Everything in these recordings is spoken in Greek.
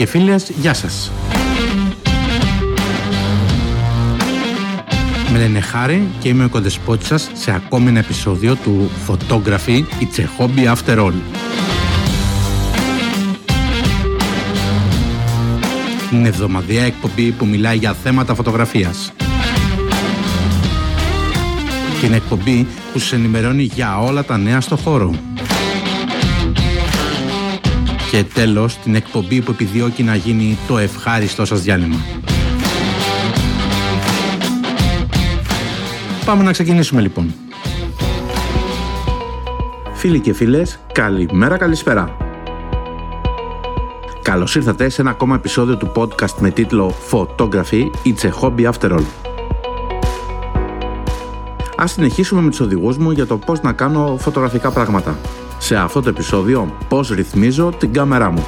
και φίλες, γεια σας. Με λένε Χάρη και είμαι ο κοντεσπότης σας σε ακόμη ένα επεισόδιο του Photography It's a Hobby After All. Είναι εβδομαδιαία εκπομπή που μιλάει για θέματα φωτογραφίας. Την εκπομπή που σας ενημερώνει για όλα τα νέα στο χώρο. Και τέλος, την εκπομπή που επιδιώκει να γίνει το ευχάριστό σας διάλειμμα. Πάμε να ξεκινήσουμε λοιπόν. Φίλοι και φίλες, καλημέρα, καλησπέρα. Καλώς ήρθατε σε ένα ακόμα επεισόδιο του podcast με τίτλο Photography It's a Hobby After All. Ας συνεχίσουμε με τους οδηγούς μου για το πώς να κάνω φωτογραφικά πράγματα. Σε αυτό το επεισόδιο, πώς ρυθμίζω την κάμερά μου.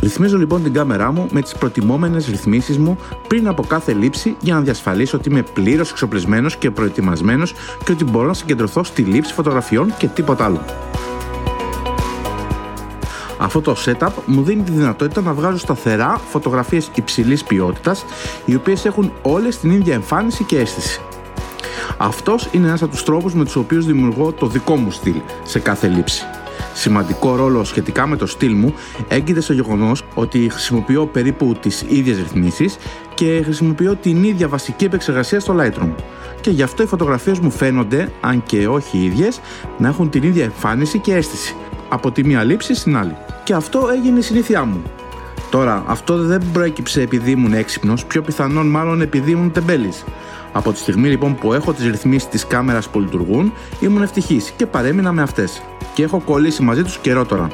Ρυθμίζω λοιπόν την κάμερά μου με τις προτιμόμενες ρυθμίσεις μου πριν από κάθε λήψη για να διασφαλίσω ότι είμαι πλήρως εξοπλισμένος και προετοιμασμένος και ότι μπορώ να συγκεντρωθώ στη λήψη φωτογραφιών και τίποτα άλλο. Αυτό το setup μου δίνει τη δυνατότητα να βγάζω σταθερά φωτογραφίες υψηλής ποιότητας, οι οποίες έχουν όλες την ίδια εμφάνιση και αίσθηση. Αυτός είναι ένας από τους τρόπους με τους οποίους δημιουργώ το δικό μου στυλ σε κάθε λήψη. Σημαντικό ρόλο σχετικά με το στυλ μου έγκυται στο γεγονός ότι χρησιμοποιώ περίπου τις ίδιες ρυθμίσεις και χρησιμοποιώ την ίδια βασική επεξεργασία στο Lightroom. Και γι' αυτό οι φωτογραφίες μου φαίνονται, αν και όχι ίδιες, να έχουν την ίδια εμφάνιση και αίσθηση από τη μία λήψη στην άλλη. Και αυτό έγινε η συνήθειά μου. Τώρα, αυτό δεν προέκυψε επειδή ήμουν έξυπνος, πιο πιθανόν μάλλον επειδή ήμουν τεμπέλης. Από τη στιγμή λοιπόν που έχω τις ρυθμίσεις της κάμερας που λειτουργούν, ήμουν ευτυχής και παρέμεινα με αυτές. Και έχω κολλήσει μαζί τους καιρό τώρα.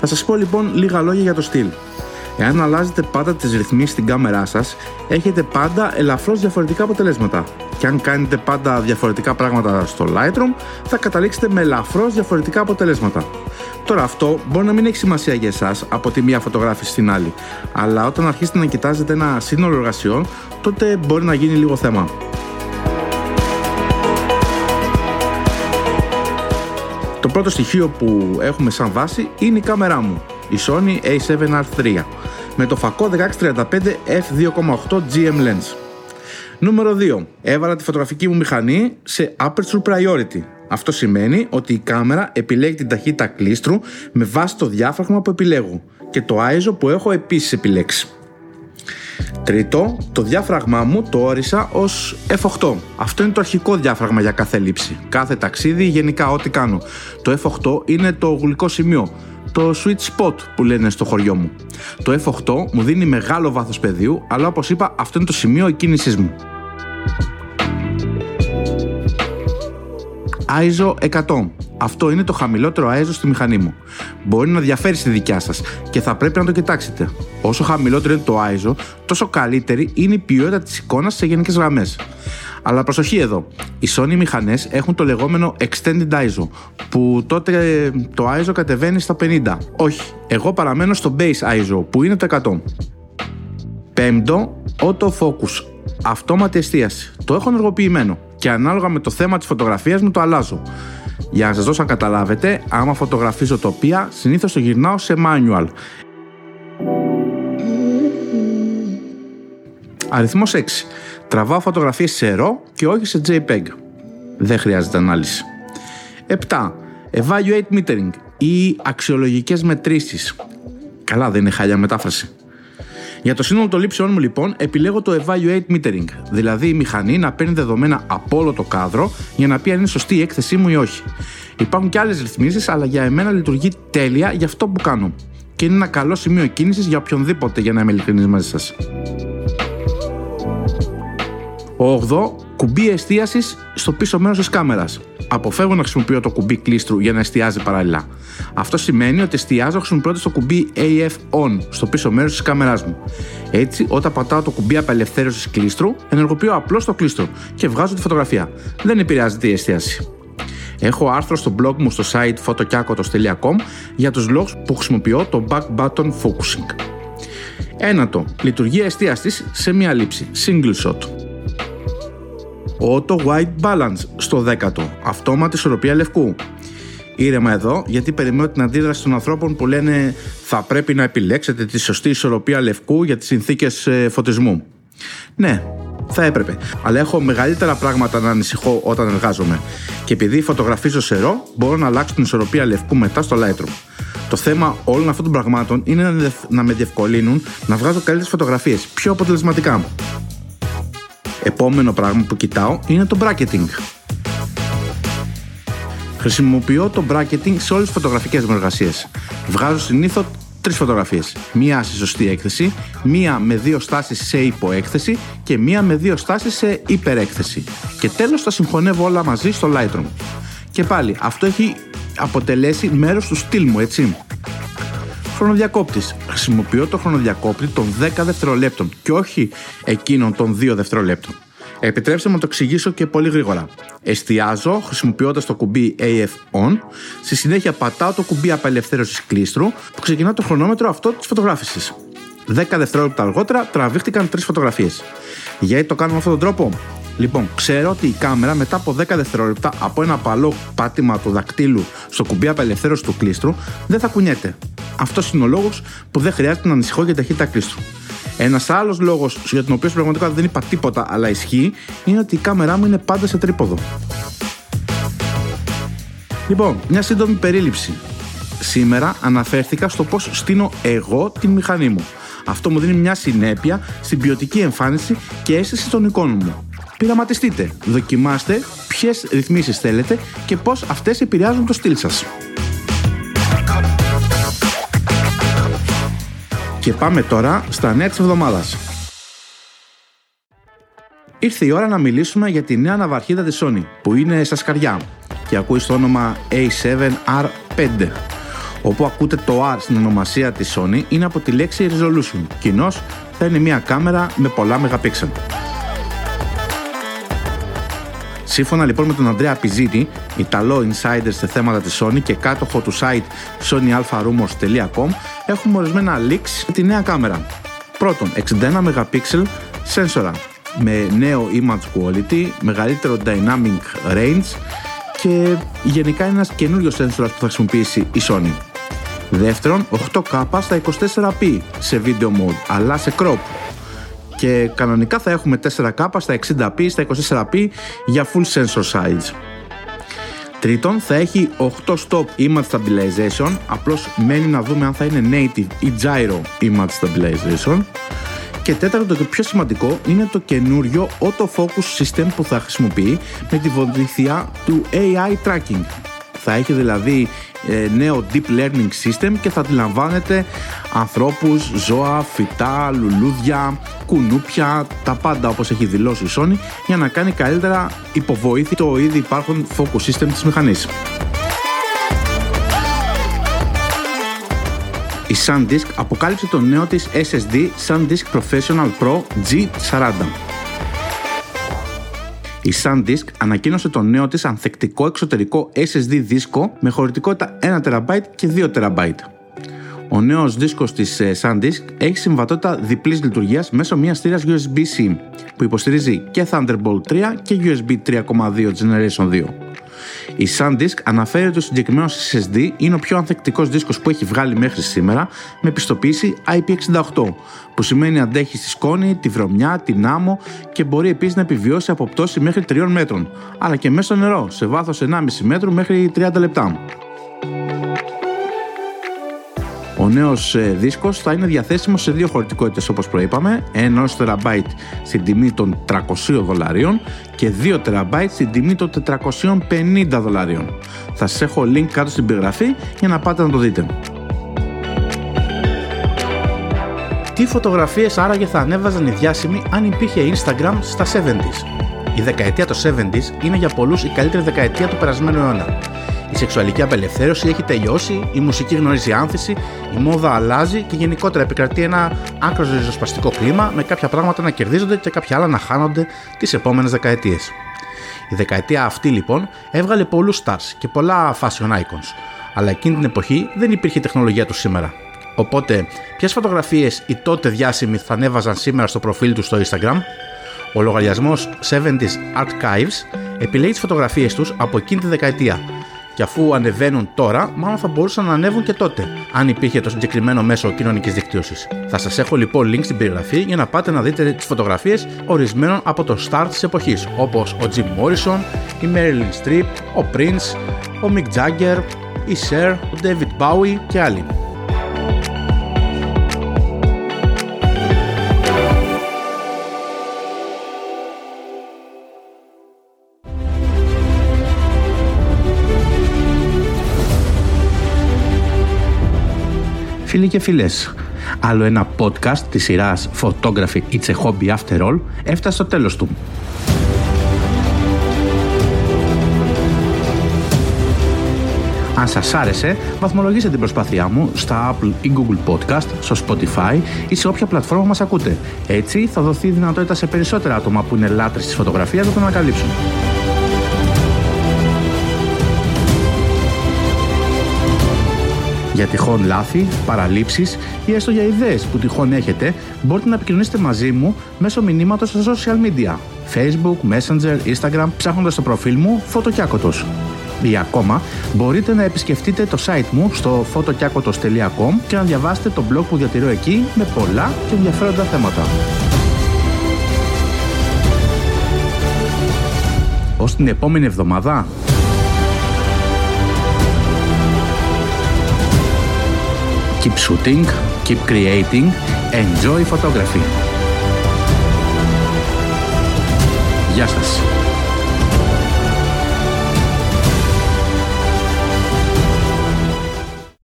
Θα σας πω λοιπόν λίγα λόγια για το στυλ. Εάν αλλάζετε πάντα τις ρυθμίσεις στην κάμερά σας, έχετε πάντα ελαφρώς διαφορετικά αποτελέσματα. Και αν κάνετε πάντα διαφορετικά πράγματα στο Lightroom, θα καταλήξετε με ελαφρώς διαφορετικά αποτελέσματα. Τώρα αυτό μπορεί να μην έχει σημασία για εσάς από τη μία φωτογράφηση στην άλλη, αλλά όταν αρχίσετε να κοιτάζετε ένα σύνολο εργασιών, τότε μπορεί να γίνει λίγο θέμα. Το πρώτο στοιχείο που έχουμε σαν βάση είναι η κάμερά μου, η Sony A7R3, με το φακό 1635 f2.8 GM Lens. Νούμερο 2. Έβαλα τη φωτογραφική μου μηχανή σε Aperture Priority. Αυτό σημαίνει ότι η κάμερα επιλέγει την ταχύτητα κλίστρου με βάση το διάφραγμα που επιλέγω και το ISO που έχω επίσης επιλέξει. Τρίτο, το διάφραγμά μου το όρισα ως F8. Αυτό είναι το αρχικό διάφραγμα για κάθε λήψη. Κάθε ταξίδι, γενικά ό,τι κάνω. Το F8 είναι το γλυκό σημείο, το sweet spot που λένε στο χωριό μου. Το F8 μου δίνει μεγάλο βάθος πεδίου, αλλά όπως είπα αυτό είναι το σημείο εκκίνησής μου. ISO 100. Αυτό είναι το χαμηλότερο ISO στη μηχανή μου. Μπορεί να διαφέρει στη δικιά σας και θα πρέπει να το κοιτάξετε. Όσο χαμηλότερο είναι το ISO, τόσο καλύτερη είναι η ποιότητα της εικόνας σε γενικές γραμμές. Αλλά προσοχή εδώ. Οι Sony μηχανές έχουν το λεγόμενο Extended ISO, που τότε το ISO κατεβαίνει στα 50. Όχι, εγώ παραμένω στο Base ISO, που είναι το 100. Πέμπτο, Autofocus. Αυτόματη εστίαση. Το έχω ενεργοποιημένο και ανάλογα με το θέμα της φωτογραφίας μου το αλλάζω. Για να σας δώσω να καταλάβετε, άμα φωτογραφίζω τοπία, συνήθως το γυρνάω σε manual. Αριθμός 6. Τραβάω φωτογραφίες σε RAW και όχι σε JPEG. Δεν χρειάζεται ανάλυση. 7. Evaluate metering ή αξιολογικές μετρήσεις. Καλά δεν είναι χάλια μετάφραση. Για το σύνολο των λήψεών μου λοιπόν επιλέγω το Evaluate Metering, δηλαδή η μηχανή να παίρνει δεδομένα από όλο το κάδρο για να πει αν είναι σωστή η έκθεσή μου ή όχι. Υπάρχουν και άλλες ρυθμίσεις, αλλά για εμένα λειτουργεί τέλεια για αυτό που κάνω. Και είναι ένα καλό σημείο κίνησης για οποιονδήποτε, για να είμαι ειλικρινής μαζί σας. 8. Κουμπί εστίασης στο πίσω μέρος της κάμερας. Αποφεύγω να χρησιμοποιώ το κουμπί κλίστρου για να εστιάζει παράλληλα. Αυτό σημαίνει ότι εστιάζω χρησιμοποιώντας το κουμπί AF On στο πίσω μέρος της κάμεράς μου. Έτσι, όταν πατάω το κουμπί απελευθέρωσης κλίστρου, ενεργοποιώ απλώς το κλίστρο και βγάζω τη φωτογραφία. Δεν επηρεάζεται η εστίαση. Έχω άρθρο στο blog μου στο site fotokiakotos.com για τους λόγους που χρησιμοποιώ το back button focusing. Ένατο, λειτουργία εστίασης σε μία λήψη, single shot. Auto White Balance στο δέκατο, αυτόματη ισορροπία λευκού. ήρεμα εδώ, γιατί περιμένω την αντίδραση των ανθρώπων που λένε θα πρέπει να επιλέξετε τη σωστή ισορροπία λευκού για τις συνθήκες ε, φωτισμού. Ναι, θα έπρεπε. Αλλά έχω μεγαλύτερα πράγματα να ανησυχώ όταν εργάζομαι. Και επειδή φωτογραφίζω σε ρο, μπορώ να αλλάξω την ισορροπία λευκού μετά στο Lightroom. Το θέμα όλων αυτών των πραγμάτων είναι να με διευκολύνουν να βγάζω καλύτερες φωτογραφίες πιο αποτελεσματικά. Επόμενο πράγμα που κοιτάω είναι το bracketing. Χρησιμοποιώ το bracketing σε όλες τις φωτογραφικές μου εργασίε. Βγάζω συνήθως τρεις φωτογραφίες. Μία σε σωστή έκθεση, μία με δύο στάσεις σε υποέκθεση και μία με δύο στάσεις σε υπερέκθεση. Και τέλος τα συγχωνεύω όλα μαζί στο Lightroom. Και πάλι, αυτό έχει αποτελέσει μέρος του στυλ μου, έτσι. Χρονοδιακόπτης. Χρησιμοποιώ το χρονοδιακόπτη των 10 δευτερολέπτων και όχι εκείνων των 2 δευτερολέπτων. Επιτρέψτε μου να το εξηγήσω και πολύ γρήγορα. Εστιάζω χρησιμοποιώντας το κουμπί AF On, στη συνέχεια πατάω το κουμπί απελευθέρωσης κλίστρου που ξεκινά το χρονόμετρο αυτό της φωτογράφησης. 10 δευτερόλεπτα αργότερα τραβήχτηκαν τρεις φωτογραφίες. Γιατί το κάνουμε αυτόν τον τρόπο, Λοιπόν, ξέρω ότι η κάμερα μετά από 10 δευτερόλεπτα από ένα απαλό πάτημα του δακτύλου στο κουμπί απελευθέρωσης του κλίστρου δεν θα κουνιέται. Αυτός είναι ο λόγος που δεν χρειάζεται να ανησυχώ για ταχύτητα κλίστρου. Ένας άλλος λόγος για τον οποίο πραγματικά δεν είπα τίποτα αλλά ισχύει είναι ότι η κάμερά μου είναι πάντα σε τρίποδο. Λοιπόν, μια σύντομη περίληψη. Σήμερα αναφέρθηκα στο πώς στείνω εγώ την μηχανή μου. Αυτό μου δίνει μια συνέπεια στην ποιοτική εμφάνιση και αίσθηση των εικόνων μου. Πειραματιστείτε, δοκιμάστε ποιες ρυθμίσεις θέλετε και πώς αυτές επηρεάζουν το στυλ σας. Και πάμε τώρα στα νέα της εβδομάδας. Ήρθε η ώρα να μιλήσουμε για τη νέα ναυαρχίδα της Sony που είναι στα σκαριά και ακούεις στο όνομα A7R5 όπου ακούτε το R στην ονομασία της Sony είναι από τη λέξη resolution κοινώς θα είναι μια κάμερα με πολλά megapixel. Σύμφωνα λοιπόν με τον Ανδρέα Πιζίτη, Ιταλό insider σε θέματα της Sony και κάτοχο του site sonyalpharumors.com, έχουμε ορισμένα leaks για τη νέα κάμερα. Πρώτον, 61 MP σένσορα με νέο image quality, μεγαλύτερο dynamic range και γενικά είναι ένας καινούριος σένσορας που θα χρησιμοποιήσει η Sony. Δεύτερον, 8K στα 24p σε video mode, αλλά σε crop και κανονικά θα έχουμε 4K στα 60p, στα 24p για full sensor size. Τρίτον, θα έχει 8 stop image stabilization, απλώς μένει να δούμε αν θα είναι native ή gyro image stabilization. Και τέταρτο και πιο σημαντικό είναι το καινούριο autofocus system που θα χρησιμοποιεί με τη βοήθεια του AI tracking. Θα έχει δηλαδή ε, νέο deep learning system και θα αντιλαμβάνεται ανθρώπους, ζώα, φυτά, λουλούδια, κουνούπια, τα πάντα όπως έχει δηλώσει η Sony για να κάνει καλύτερα υποβοήθη το ήδη υπάρχον focus system της μηχανής. Η SanDisk αποκάλυψε το νέο της SSD SanDisk Professional Pro G40 η SanDisk ανακοίνωσε το νέο της ανθεκτικό εξωτερικό SSD δίσκο με χωρητικότητα 1 TB και 2 TB. Ο νέος δίσκος της ε, SanDisk έχει συμβατότητα διπλής λειτουργίας μέσω μιας θύρας USB-C που υποστηρίζει και Thunderbolt 3 και USB 3.2 Generation 2. Η SanDisk αναφέρει ότι ο συγκεκριμένος SSD είναι ο πιο ανθεκτικός δίσκος που έχει βγάλει μέχρι σήμερα με πιστοποίηση IP68, που σημαίνει αντέχει στη σκόνη, τη βρωμιά, την άμμο και μπορεί επίσης να επιβιώσει από πτώση μέχρι 3 μέτρων, αλλά και μέσα στο νερό, σε βάθος 1,5 μέτρου μέχρι 30 λεπτά. Ο νέος ε, δίσκος θα είναι διαθέσιμος σε δύο χωρητικότητες όπως προείπαμε, 1 TB στην τιμή των 300 δολαρίων και 2 TB στην τιμή των 450 δολαρίων. Θα σας έχω link κάτω στην περιγραφή για να πάτε να το δείτε. Τι φωτογραφίες άραγε θα ανέβαζαν οι διάσημοι αν υπήρχε Instagram στα 70s. Η δεκαετία των 70s είναι για πολλούς η καλύτερη δεκαετία του περασμένου αιώνα. Η σεξουαλική απελευθέρωση έχει τελειώσει, η μουσική γνωρίζει άνθηση, η μόδα αλλάζει και γενικότερα επικρατεί ένα άκρος ριζοσπαστικό κλίμα με κάποια πράγματα να κερδίζονται και κάποια άλλα να χάνονται τις επόμενες δεκαετίες. Η δεκαετία αυτή λοιπόν έβγαλε πολλούς stars και πολλά fashion icons, αλλά εκείνη την εποχή δεν υπήρχε η τεχνολογία του σήμερα. Οπότε, ποιες φωτογραφίες οι τότε διάσημοι θα ανέβαζαν σήμερα στο προφίλ τους στο Instagram, ο λογαριασμός 70s Archives επιλέγει τις φωτογραφίες τους από εκείνη τη δεκαετία Και αφού ανεβαίνουν τώρα, μάλλον θα μπορούσαν να ανέβουν και τότε, αν υπήρχε το συγκεκριμένο μέσο κοινωνικής δικτύωσης. Θα σας έχω λοιπόν link στην περιγραφή για να πάτε να δείτε τις φωτογραφίες ορισμένων από το start της εποχής, όπως ο Jim Morrison, η Marilyn Streep, ο Prince, ο Mick Jagger, η Cher, ο David Bowie και άλλοι. Φίλοι και φίλες, άλλο ένα podcast της σειράς Photography It's a Hobby After All έφτασε στο τέλος του. Αν σας άρεσε, βαθμολογήστε την προσπάθειά μου στα Apple ή Google Podcast, στο Spotify ή σε όποια πλατφόρμα μας ακούτε. Έτσι θα δοθεί δυνατότητα σε περισσότερα άτομα που είναι λάτρες της φωτογραφίας να το ανακαλύψουν. Για τυχόν λάθη, παραλήψεις ή έστω για ιδέες που τυχόν έχετε, μπορείτε να επικοινωνήσετε μαζί μου μέσω μηνύματος στα social media, Facebook, Messenger, Instagram, ψάχνοντας το προφίλ μου Φωτοκιάκοτος. Ή ακόμα, μπορείτε να επισκεφτείτε το site μου στο fotokiakotos.com και να διαβάσετε το blog που διατηρώ εκεί με πολλά και ενδιαφέροντα θέματα. Ως την επόμενη εβδομάδα, keep shooting, keep creating, enjoy photography. Γεια σας.